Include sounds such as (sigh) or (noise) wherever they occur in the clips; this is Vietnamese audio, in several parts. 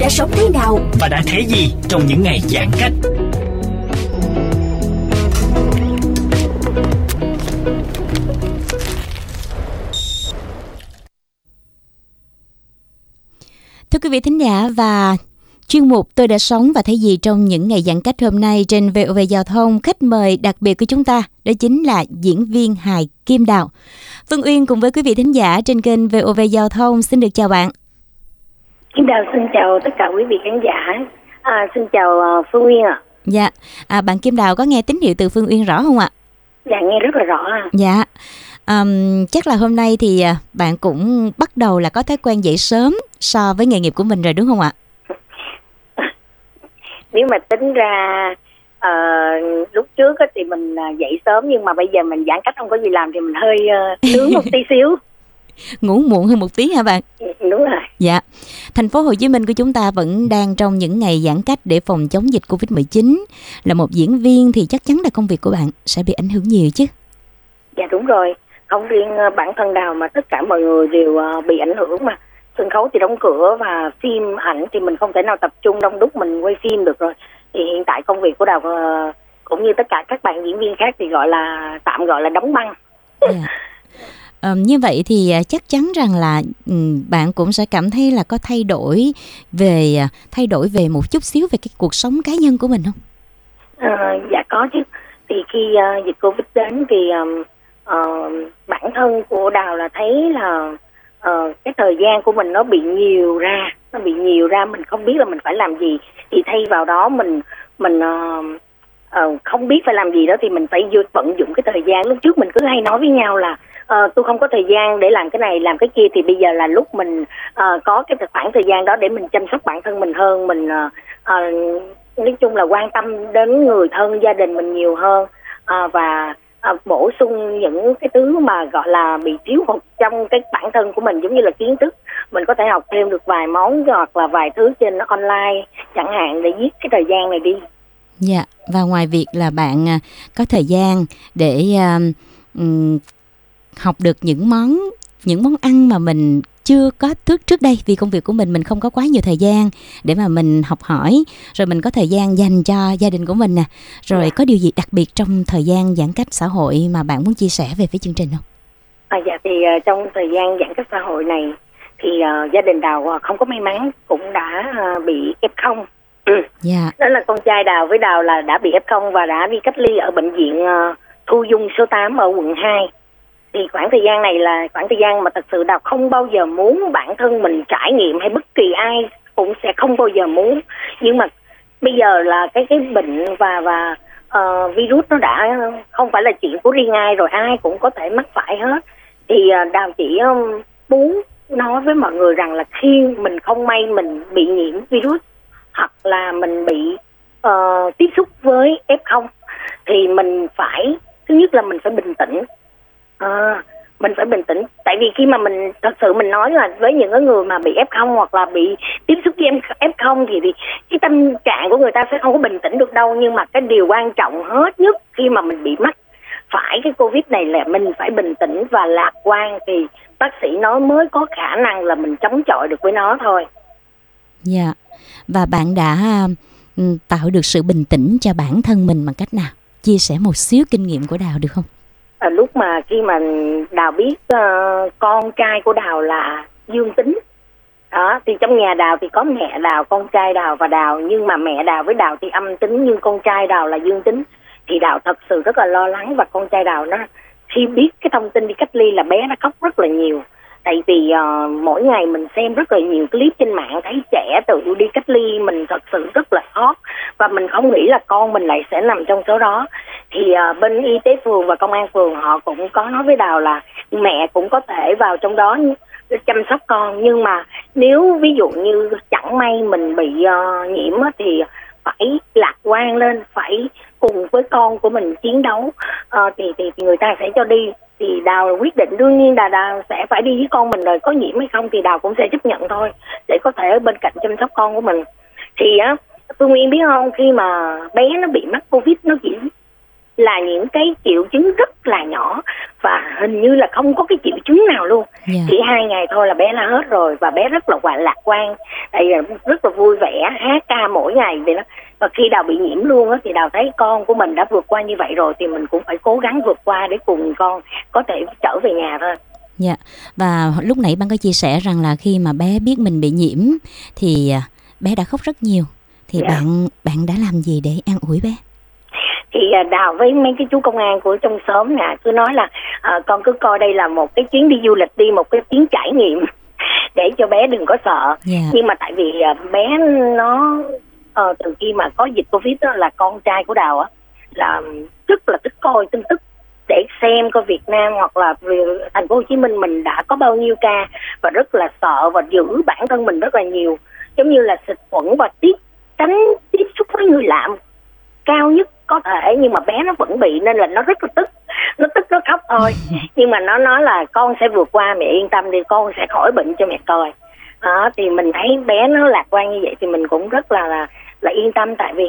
Đã sống thế nào Và đã thấy gì trong những ngày giãn cách? Thưa quý vị thính giả và chuyên mục Tôi đã sống và thấy gì trong những ngày giãn cách hôm nay trên VOV Giao thông, khách mời đặc biệt của chúng ta đó chính là diễn viên hài Kim Đào. Phương Uyên cùng với quý vị thính giả trên kênh VOV Giao thông xin được chào bạn. Kim Đào xin chào tất cả quý vị khán giả. À, xin chào ờ, Phương Nguyên ạ. Dạ, à, bạn Kim Đào có nghe tín hiệu từ Phương Uyên rõ không ạ? Dạ nghe rất là rõ. ạ. Dạ. Ừm, chắc là hôm nay thì à, bạn cũng bắt đầu là có thói quen dậy sớm so với nghề nghiệp của mình rồi đúng không ạ? (laughs) Nếu mà tính ra ờ, lúc trước thì mình à, dậy sớm nhưng mà bây giờ mình giãn cách không có gì làm thì mình hơi uh, nướng một tí (laughs) xíu. Ngủ muộn hơn một tí hả bạn? Đúng rồi. Dạ, thành phố Hồ Chí Minh của chúng ta vẫn đang trong những ngày giãn cách để phòng chống dịch Covid-19. Là một diễn viên thì chắc chắn là công việc của bạn sẽ bị ảnh hưởng nhiều chứ. Dạ đúng rồi. Không riêng ờ, bản thân Đào mà tất cả mọi người đều ờ, bị ảnh hưởng mà. Sân khấu thì đóng cửa và phim ảnh thì mình không thể nào tập trung đông đúc mình quay phim được rồi. Thì hiện tại công việc của Đào ờ, cũng như tất cả các bạn diễn viên khác thì gọi là tạm gọi là đóng băng. Dạ. (laughs) Ờ, như vậy thì à, chắc chắn rằng là ừ, bạn cũng sẽ cảm thấy là có thay đổi về à, thay đổi về một chút xíu về cái cuộc sống cá nhân của mình không? À, dạ có chứ. Thì khi uh, dịch Covid đến thì um, uh, bản thân của Đào là thấy là uh, cái thời gian của mình nó bị nhiều ra, nó bị nhiều ra mình không biết là mình phải làm gì. Thì thay vào đó mình mình uh, uh, không biết phải làm gì đó thì mình phải vô- vận dụng cái thời gian. Lúc trước mình cứ hay nói với nhau là ờ, tôi không có thời gian để làm cái này làm cái kia thì bây giờ là lúc mình ờ, có cái khoảng thời gian đó để mình chăm sóc bản thân mình hơn mình ờ, ờ nói chung là quan tâm đến người thân gia đình mình nhiều hơn. À, và à, bổ sung những cái thứ mà gọi là bị thiếu hụt trong cái bản thân của mình giống như là kiến thức. Mình có thể học thêm được vài món hoặc là vài thứ trên online chẳng hạn để giết cái thời gian này đi. Dạ, và ngoài việc là bạn à, có thời gian để um, học được những món những món ăn mà mình chưa có trước trước đây. Vì công việc của mình mình không có quá nhiều thời gian để mà mình học hỏi. Rồi mình có thời gian dành cho gia đình của mình nè. Rồi Dạ. có điều gì đặc biệt trong thời gian giãn cách xã hội mà bạn muốn chia sẻ về phía chương trình không? à, dạ thì à, trong thời gian giãn cách xã hội này thì à, gia đình đào à, không có may mắn cũng đã à, bị f không. (clears throat) Dạ, đó là con trai đào với đào là đã bị f và đã đi cách ly ở bệnh viện ờ, thu dung số 8 ở quận 2 thì khoảng thời gian này là khoảng thời gian mà thật sự đào không bao giờ muốn bản thân mình trải nghiệm hay bất kỳ ai cũng sẽ không bao giờ muốn. Nhưng mà bây giờ là cái cái bệnh và và uh, virus nó đã không phải là chuyện của riêng ai rồi ai cũng có thể mắc phải hết. Thì uh, đào chỉ um, muốn nói với mọi người rằng là khi mình không may mình bị nhiễm virus hoặc là mình bị uh, tiếp xúc với F0 thì mình phải thứ nhất là mình phải bình tĩnh à mình phải bình tĩnh. Tại vì khi mà mình thật sự mình nói là với những cái người mà bị f không hoặc là bị tiếp xúc với em- f không thì, thì cái tâm trạng của người ta sẽ không có bình tĩnh được đâu. Nhưng mà cái điều quan trọng hết nhất khi mà mình bị mắc phải cái Covid này là mình phải bình tĩnh và lạc quan. Thì bác sĩ nói mới có khả năng là mình chống chọi được với nó thôi. Dạ. và bạn đã ừ, tạo được sự bình tĩnh cho bản thân mình bằng cách nào? Chia sẻ một xíu kinh nghiệm của đào được không? À, lúc mà khi mà đào biết uh, con trai của đào là dương tính. Đó thì trong nhà đào thì có mẹ đào con trai đào và đào. Nhưng mà mẹ đào với đào thì âm tính nhưng con trai đào là dương tính. Thì đào thật sự rất là lo lắng và con trai đào nó khi biết cái thông tin đi cách ly là bé nó khóc rất là nhiều. Tại vì uh, mỗi ngày mình xem rất là nhiều clip trên mạng thấy trẻ tự đi cách ly mình thật sự rất là khó và mình không nghĩ là con mình lại sẽ nằm trong số đó thì uh, bên y tế phường và công an phường họ cũng có nói với đào là mẹ cũng có thể vào trong đó chăm sóc con. Nhưng mà nếu ví dụ như chẳng may mình bị uh, nhiễm thì phải lạc quan lên phải cùng với con của mình chiến đấu. Uh, thì, thì thì người ta sẽ cho đi. Thì đào quyết định đương nhiên là đào sẽ phải đi với con mình rồi có nhiễm hay không thì đào cũng sẽ chấp nhận thôi để có thể ở bên cạnh chăm sóc con của mình. Thì á phương nguyên biết không khi mà bé nó bị mắc covid nó chỉ là những cái triệu chứng rất là nhỏ và hình như là không có cái triệu chứng nào luôn yeah. Dạ. chỉ hai ngày thôi là bé đã hết rồi và bé rất là hoạn lạc quan tại rất là vui vẻ hát ca mỗi ngày vậy đó và khi đào bị nhiễm luôn á thì đào thấy con của mình đã vượt qua như vậy rồi thì mình cũng phải cố gắng vượt qua để cùng con có thể trở về nhà thôi Dạ, và lúc nãy bạn có chia sẻ rằng là khi mà bé biết mình bị nhiễm thì à, bé đã khóc rất nhiều. Thì dạ. bạn bạn đã làm gì để an ủi bé? Thì à, đào với mấy cái chú công an của trong xóm nè cứ nói là à, con cứ coi đây là một cái chuyến đi du lịch đi một cái chuyến trải nghiệm (laughs) để cho bé đừng có sợ yeah. Dạ. nhưng mà tại vì à, bé nó uh, từ khi mà có dịch covid đó là con trai của đào á là rất là thích coi tin tức để xem coi Việt Nam hoặc là thành phố Hồ Chí Minh mình đã có bao nhiêu ca và rất là sợ và giữ bản thân mình rất là nhiều giống như là xịt khuẩn và tiếp tránh tiếp xúc với người lạ cao nhất có thể nhưng mà bé nó vẫn bị nên là nó rất là tức nó tức nó khóc thôi (laughs) nhưng mà nó nói là con sẽ vượt qua mẹ yên tâm đi con sẽ khỏi bệnh cho mẹ coi đó, thì mình thấy bé nó lạc quan như vậy thì mình cũng rất là là, là yên tâm tại vì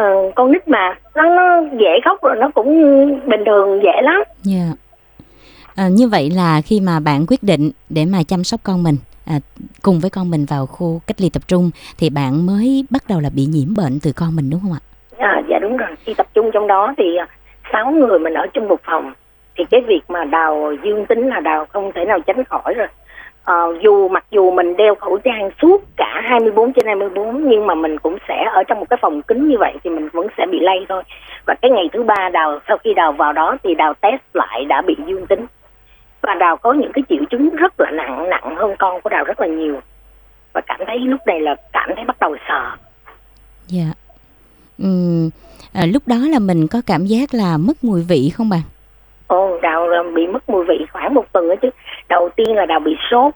uh, con nít mà nó, nó dễ khóc rồi nó cũng bình thường dễ lắm. Yeah. Dạ. À, như vậy là khi mà bạn quyết định để mà chăm sóc con mình à, cùng với con mình vào khu cách ly tập trung thì bạn mới bắt đầu là bị nhiễm bệnh từ con mình đúng không ạ? À, dạ đúng rồi. Khi tập trung trong đó thì à, sáu người mình ở chung một phòng. Thì cái việc mà đào dương tính là đào không thể nào tránh khỏi rồi. À, dù mặc dù mình đeo khẩu trang suốt cả 24 trên 24 nhưng mà mình cũng sẽ ở trong một cái phòng kính như vậy thì mình vẫn sẽ bị lây thôi. Và cái ngày thứ ba đào sau khi đào vào đó thì đào test lại đã bị dương tính. Và đào có những cái triệu chứng rất là nặng nặng hơn con của đào rất là nhiều. Và cảm thấy lúc này là cảm thấy bắt đầu sợ dạ uhm, à, lúc đó là mình có cảm giác là mất mùi vị không bạn? Ồ đào bị mất mùi vị khoảng một tuần đó chứ. Đầu tiên là đào bị sốt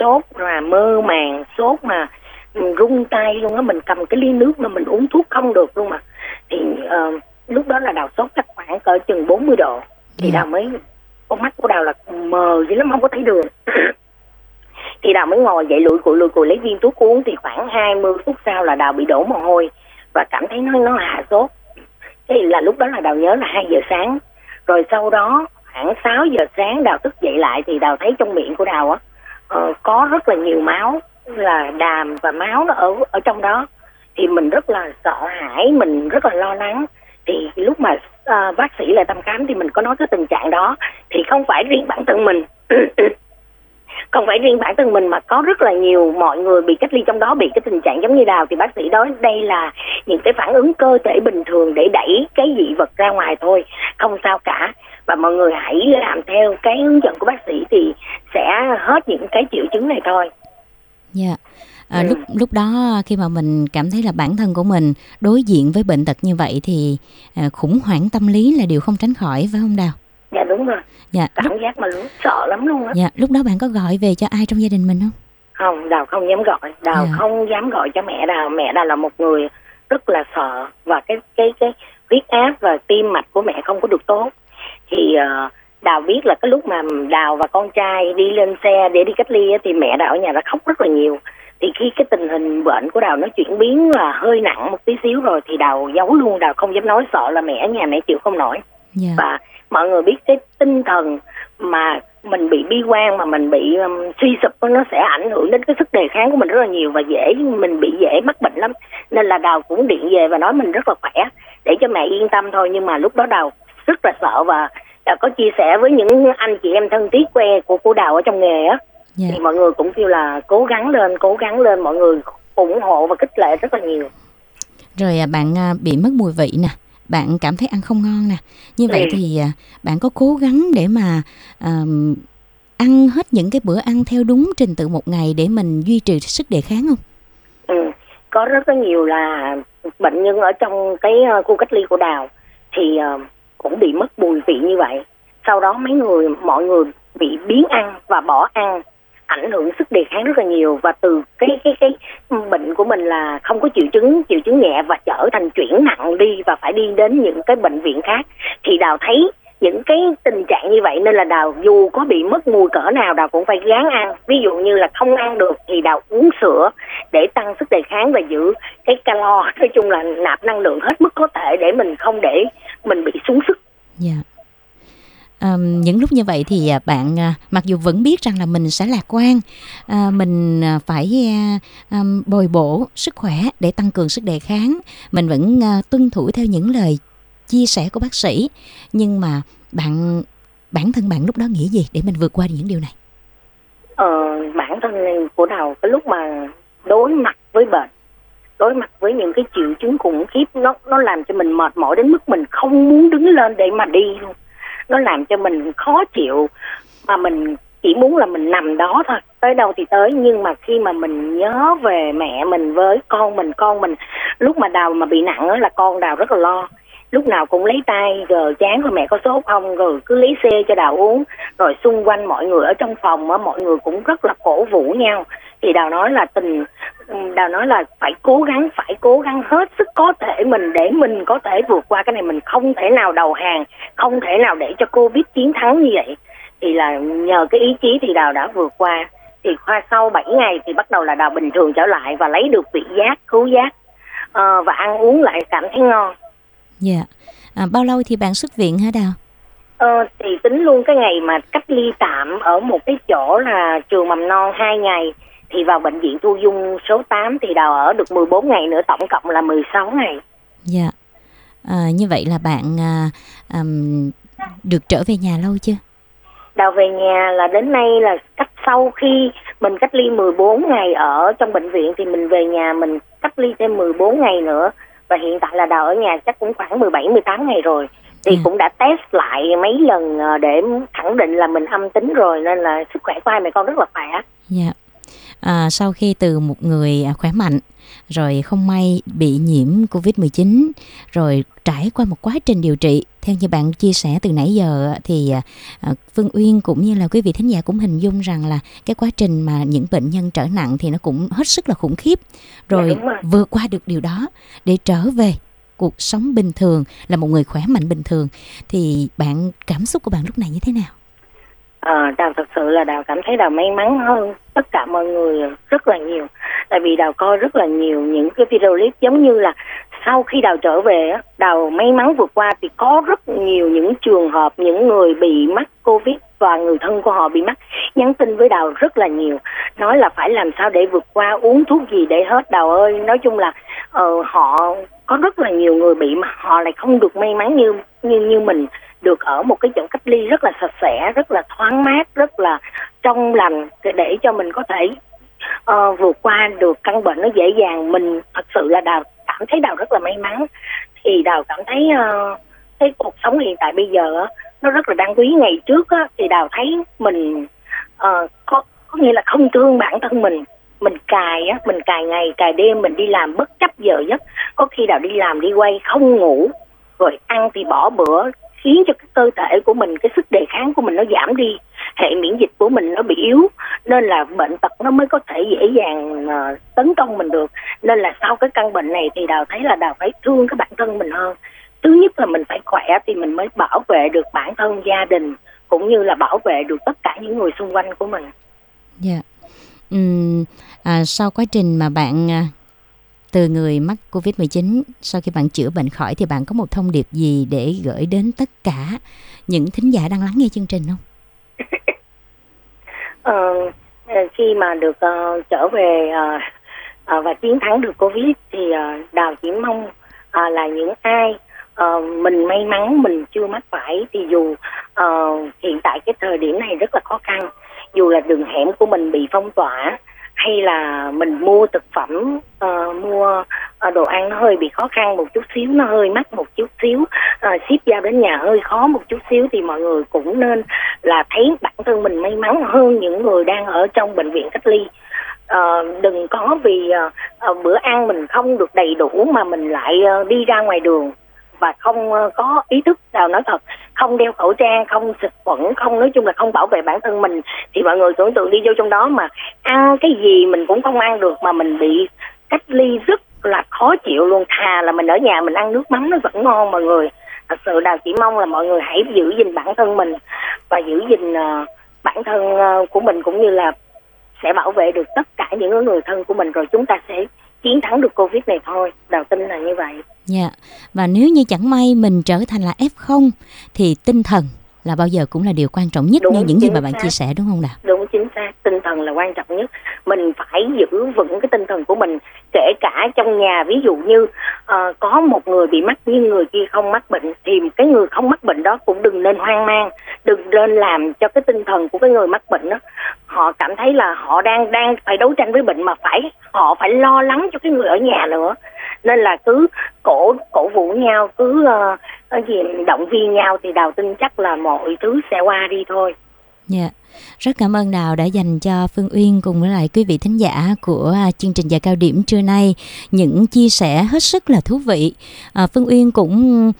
sốt và mơ màng sốt mà rung tay luôn á. Mình cầm cái ly nước mà mình uống thuốc không được luôn mà. Thì uh, lúc đó là đào sốt chắc khoảng cỡ chừng 40 độ. Thì yeah. Dạ. đào mới con mắt của đào là mờ dữ lắm không có thấy đường. Thì đào mới ngồi dậy lụi cụi lụi cụi lấy viên thuốc uống. Thì khoảng 20 phút sau là đào bị đổ mồ hôi và cảm thấy nó nó hạ sốt. Thì là lúc đó là đào nhớ là hai giờ sáng. Rồi sau đó khoảng 6 giờ sáng đào thức dậy lại thì đào thấy trong miệng của đào á uh, có rất là nhiều máu là đàm và máu nó ở ở trong đó. Thì mình rất là sợ hãi mình rất là lo lắng. Thì lúc mà uh, bác sĩ là thăm khám thì mình có nói cái tình trạng đó. Thì không phải riêng bản thân mình. (clears throat) không phải riêng bản thân mình mà có rất là nhiều mọi người bị cách ly trong đó bị cái tình trạng giống như đào thì bác sĩ nói đây là những cái phản ứng cơ thể bình thường để đẩy cái dị vật ra ngoài thôi không sao cả và mọi người hãy làm theo cái hướng dẫn của bác sĩ thì sẽ hết những cái triệu chứng này thôi. Dạ. Yeah. À, ừ. lúc lúc đó khi mà mình cảm thấy là bản thân của mình đối diện với bệnh tật như vậy thì à, khủng hoảng tâm lý là điều không tránh khỏi phải không Đào? Dạ đúng rồi. Dạ. Cảm lúc... giác mà lúc sợ lắm luôn á. Dạ. Lúc đó bạn có gọi về cho ai trong gia đình mình không? Không, Đào không dám gọi. Đào dạ. không dám gọi cho mẹ Đào. Mẹ Đào là một người rất là sợ và cái cái cái huyết áp và tim mạch của mẹ không có được tốt thì uh, đào biết là cái lúc mà đào và con trai đi lên xe để đi cách ly thì mẹ đào ở nhà đã khóc rất là nhiều thì khi cái tình hình bệnh của đào nó chuyển biến là hơi nặng một tí xíu rồi thì đào giấu luôn đào không dám nói sợ là mẹ ở nhà mẹ chịu không nổi yeah. Dạ. và mọi người biết cái tinh thần mà mình bị bi quan mà mình bị um, suy sụp nó sẽ ảnh hưởng đến cái sức đề kháng của mình rất là nhiều và dễ mình bị dễ mắc bệnh lắm nên là đào cũng điện về và nói mình rất là khỏe để cho mẹ yên tâm thôi nhưng mà lúc đó đào rất là sợ và đào có chia sẻ với những anh chị em thân thiết que của cô đào ở trong nghề á dạ. thì mọi người cũng kêu là cố gắng lên cố gắng lên mọi người ủng hộ và khích lệ rất là nhiều rồi à, bạn à, bị mất mùi vị nè bạn cảm thấy ăn không ngon nè như vậy Ừ. thì à, bạn có cố gắng để mà ờm, ăn hết những cái bữa ăn theo đúng trình tự một ngày để mình duy trì sức đề kháng không Ừ. Có rất là nhiều là bệnh nhân ở trong cái ờ, khu cách ly của Đào thì ờ, cũng bị mất mùi vị như vậy. Sau đó mấy người mọi người bị biến ăn và bỏ ăn ảnh hưởng sức đề kháng rất là nhiều và từ cái cái cái bệnh của mình là không có triệu chứng triệu chứng nhẹ và trở thành chuyển nặng đi và phải đi đến những cái bệnh viện khác. Thì đào thấy những cái tình trạng như vậy nên là đào dù có bị mất mùi cỡ nào đào cũng phải gắng ăn. Ví dụ như là không ăn được thì đào uống sữa để tăng sức đề kháng và giữ cái calo. (laughs) Nói chung là nạp năng lượng hết mức có thể để mình không để mình bị xuống sức. Yeah à, những lúc như vậy thì à, bạn à, mặc dù vẫn biết rằng là mình sẽ lạc quan, à, mình à, phải à, à, bồi bổ sức khỏe để tăng cường sức đề kháng, mình vẫn à, tuân thủ theo những lời chia sẻ của bác sĩ, nhưng mà bạn bản thân bạn lúc đó nghĩ gì để mình vượt qua những điều này? ờ, bản thân của đầu cái lúc mà đối mặt với bệnh đối mặt với những cái triệu chứng khủng khiếp nó nó làm cho mình mệt mỏi đến mức mình không muốn đứng lên để mà đi luôn nó làm cho mình khó chịu, mà mình chỉ muốn là mình nằm đó thôi, tới đâu thì tới. Nhưng mà khi mà mình nhớ về mẹ mình với con mình con mình, lúc mà đào mà bị nặng đó là con đào rất là lo. Lúc nào cũng lấy tay, gờ chán rồi mẹ có sốt không, rồi cứ lấy xe cho đào uống. Rồi xung quanh mọi người ở trong phòng á, mọi người cũng rất là cổ vũ nhau thì đào nói là tình đào nói là phải cố gắng phải cố gắng hết sức có thể mình để mình có thể vượt qua cái này. Mình không thể nào đầu hàng không thể nào để cho covid chiến thắng như vậy. Thì là nhờ cái ý chí thì đào đã vượt qua. Thì qua sau 7 ngày thì bắt đầu là đào bình thường trở lại và lấy được vị giác khứu giác. Ờ, và ăn uống lại cảm thấy ngon. Dạ. À, bao lâu thì bạn xuất viện hả Đào? Ờ, thì tính luôn cái ngày mà cách ly tạm ở một cái chỗ là trường mầm non 2 ngày thì vào bệnh viện Thu Dung số 8 thì đào ở được 14 ngày nữa tổng cộng là 16 ngày. Dạ. À, như vậy là bạn à, àm, được trở về nhà lâu chưa? Đào về nhà là đến nay là cách sau khi mình cách ly 14 ngày ở trong bệnh viện thì mình về nhà mình cách ly thêm 14 ngày nữa và hiện tại là đào ở nhà chắc cũng khoảng 17 18 ngày rồi. Thì Ừ. cũng đã test lại mấy lần ờ, để khẳng định là mình âm tính rồi nên là sức khỏe của hai mẹ con rất là khỏe. Dạ. À, sau khi từ một người à, khỏe mạnh rồi không may bị nhiễm Covid-19 rồi trải qua một quá trình điều trị theo như bạn chia sẻ từ nãy giờ thì à, à, Phương Uyên cũng như là quý vị thính giả cũng hình dung rằng là cái quá trình mà những bệnh nhân trở nặng thì nó cũng hết sức là khủng khiếp rồi Dạ, rồi. vượt qua được điều đó để trở về cuộc sống bình thường là một người khỏe mạnh bình thường thì bạn cảm xúc của bạn lúc này như thế nào? Ờ, đào thật sự là đào cảm thấy đào may mắn hơn tất cả mọi người rất là nhiều. Tại vì đào coi rất là nhiều những cái video clip giống như là sau khi đào trở về đào may mắn vượt qua thì có rất nhiều những trường hợp những người bị mắc covid và người thân của họ bị mắc. Nhắn tin với đào rất là nhiều. Nói là phải làm sao để vượt qua uống thuốc gì để hết. Đào ơi nói chung là uh, họ có rất là nhiều người bị mà họ lại không được may mắn như như như mình. Được ở một cái chỗ cách ly rất là sạch sẽ rất là thoáng mát rất là trong lành để cho mình có thể uh, vượt qua được căn bệnh nó dễ dàng. Mình thật sự là đào cảm thấy đào rất là may mắn. Thì đào cảm thấy uh, cái cuộc sống hiện tại bây giờ nó rất là đáng quý. Ngày trước á, thì đào thấy mình uh, có có nghĩa là không thương bản thân mình. Mình cài á mình cài ngày cài đêm mình đi làm bất chấp giờ giấc. Có khi đào đi làm đi quay không ngủ rồi ăn thì bỏ bữa khiến cho cái cơ thể của mình cái sức đề kháng của mình nó giảm đi hệ miễn dịch của mình nó bị yếu nên là bệnh tật nó mới có thể dễ dàng uh, tấn công mình được nên là sau cái căn bệnh này thì đào thấy là đào phải thương cái bản thân mình hơn thứ nhất là mình phải khỏe thì mình mới bảo vệ được bản thân gia đình cũng như là bảo vệ được tất cả những người xung quanh của mình Dạ. Ừm, à, sau quá trình mà bạn à, từ người mắc Covid-19 sau khi bạn chữa bệnh khỏi thì bạn có một thông điệp gì để gửi đến tất cả những thính giả đang lắng nghe chương trình không? Ờ, ờ, khi mà được uh, trở về uh, uh, và chiến thắng được covid thì uh, đào chỉ mong uh, là những ai uh, mình may mắn mình chưa mắc phải thì dù uh, hiện tại cái thời điểm này rất là khó khăn dù là đường hẻm của mình bị phong tỏa hay là mình mua thực phẩm uh, mua uh, đồ ăn nó hơi bị khó khăn một chút xíu nó hơi mắc một chút xíu uh, ship giao đến nhà hơi khó một chút xíu thì mọi người cũng nên là thấy bản thân mình may mắn hơn những người đang ở trong bệnh viện cách ly. Uh, đừng có vì uh, uh, bữa ăn mình không được đầy đủ mà mình lại uh, đi ra ngoài đường và không có ý thức. Nào nói thật không đeo khẩu trang không xịt khuẩn không nói chung là không bảo vệ bản thân mình thì mọi người tưởng tượng đi vô trong đó mà ăn cái gì mình cũng không ăn được mà mình bị cách ly rất là khó chịu luôn. Thà là mình ở nhà mình ăn nước mắm nó vẫn ngon mọi người thật sự đào chỉ mong là mọi người hãy giữ gìn bản thân mình và giữ gìn uh, bản thân uh, của mình cũng như là sẽ bảo vệ được tất cả những người thân của mình rồi chúng ta sẽ chiến thắng được covid này thôi đào tin là như vậy dạ yeah. và nếu như chẳng may mình trở thành là f0 thì tinh thần là bao giờ cũng là điều quan trọng nhất đúng, như những gì mà bạn xác. chia sẻ đúng không nào? Đúng chính xác, tinh thần là quan trọng nhất. Mình phải giữ vững cái tinh thần của mình kể cả trong nhà ví dụ như uh, có một người bị mắc nhưng người kia không mắc bệnh thì cái người không mắc bệnh đó cũng đừng nên hoang mang, đừng nên làm cho cái tinh thần của cái người mắc bệnh đó họ cảm thấy là họ đang đang phải đấu tranh với bệnh mà phải họ phải lo lắng cho cái người ở nhà nữa nên là cứ cổ cổ vũ nhau cứ uh, gì động viên nhau thì đào tin chắc là mọi thứ sẽ qua đi thôi Dạ, yeah. rất cảm ơn Đào đã dành cho Phương Uyên cùng với lại quý vị thính giả của à, chương trình giờ cao điểm trưa nay những chia sẻ hết sức là thú vị. À, Phương Uyên cũng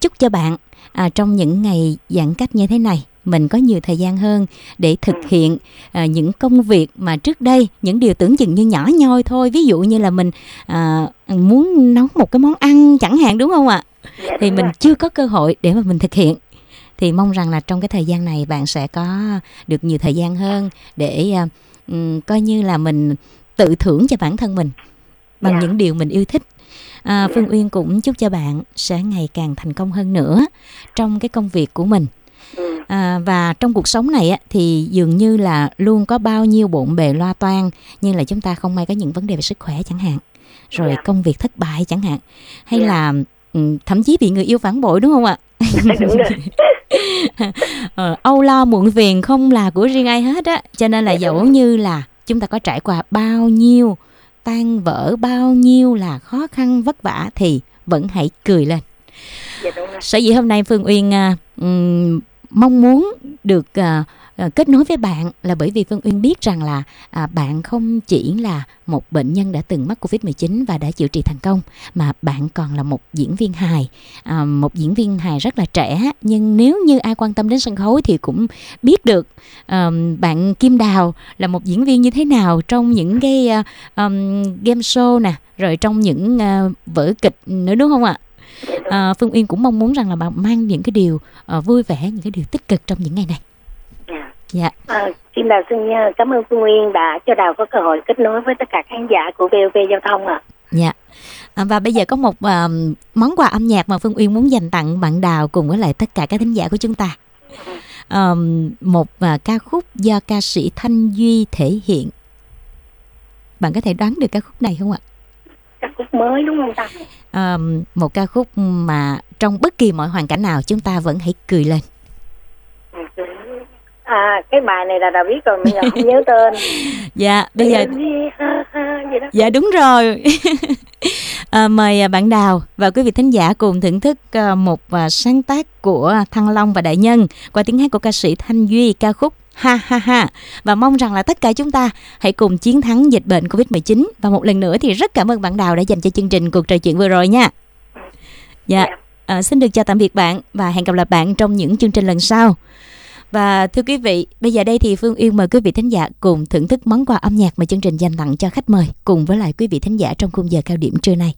chúc cho bạn à, trong những ngày giãn cách như thế này mình có nhiều thời gian hơn để thực ừ. hiện à, những công việc mà trước đây những điều tưởng chừng như nhỏ nhoi thôi ví dụ như là mình à, muốn nấu một cái món ăn chẳng hạn đúng không ạ dạ, thì mình chưa có cơ hội để mà mình thực hiện thì mong rằng là trong cái thời gian này bạn sẽ có được nhiều thời gian hơn để um, coi như là mình tự thưởng cho bản thân mình bằng yeah. Dạ. những điều mình yêu thích à, phương uyên cũng chúc cho bạn sẽ ngày càng thành công hơn nữa trong cái công việc của mình ừ. à, và trong cuộc sống này á, thì dường như là luôn có bao nhiêu bộn bề loa toan như là chúng ta không may có những vấn đề về sức khỏe chẳng hạn rồi yeah. công việc thất bại chẳng hạn hay yeah. là thậm chí bị người yêu phản bội đúng không ạ? (laughs) (laughs) Ờ, âu lo muộn phiền không là của riêng ai hết á. Cho nên là dạ, dẫu như là chúng ta có trải qua bao nhiêu tan vỡ bao nhiêu là khó khăn vất vả thì vẫn hãy cười lên. Dạ, sở dĩ hôm nay phương uyên uh, mong muốn được à, à, kết nối với bạn là bởi vì Phương Uyên biết rằng là à, bạn không chỉ là một bệnh nhân đã từng mắc Covid-19 và đã chữa trị thành công mà bạn còn là một diễn viên hài, à, một diễn viên hài rất là trẻ nhưng nếu như ai quan tâm đến sân khấu thì cũng biết được à, bạn Kim Đào là một diễn viên như thế nào trong những cái à, um, game show nè, rồi trong những à, vở kịch nữa đúng không ạ? À, Phương Uyên cũng mong muốn rằng là bạn mang những cái điều uh, vui vẻ những cái điều tích cực trong những ngày này dạ. À, xin đào xin cảm ơn Phương Uyên đã cho đào có cơ hội kết nối với tất cả khán giả của VOV giao thông ạ à. dạ à, và bây giờ có một uh, món quà âm nhạc mà Phương Uyên muốn dành tặng bạn Đào cùng với lại tất cả các thính giả của chúng ta um, một uh, ca khúc do ca sĩ Thanh Duy thể hiện bạn có thể đoán được ca khúc này không ạ? ca khúc mới đúng không ta à, một ca khúc mà trong bất kỳ mọi hoàn cảnh nào chúng ta vẫn hãy cười lên. À cái bài này là đã biết rồi bây giờ không nhớ tên. (laughs) Dạ bây giờ dạ đúng rồi. (laughs) À, mời bạn đào và quý vị thính giả cùng thưởng thức à, một à, sáng tác của thăng long và đại nhân qua tiếng hát của ca sĩ thanh duy ca khúc ha ha ha và mong rằng là tất cả chúng ta hãy cùng chiến thắng dịch bệnh Covid-19 và một lần nữa thì rất cảm ơn bạn Đào đã dành cho chương trình cuộc trò chuyện vừa rồi nha. Dạ, à, xin được chào tạm biệt bạn và hẹn gặp lại bạn trong những chương trình lần sau. Và thưa quý vị, bây giờ đây thì Phương Uyên mời quý vị thính giả cùng thưởng thức món quà âm nhạc mà chương trình dành tặng cho khách mời cùng với lại quý vị thính giả trong khung giờ cao điểm trưa nay.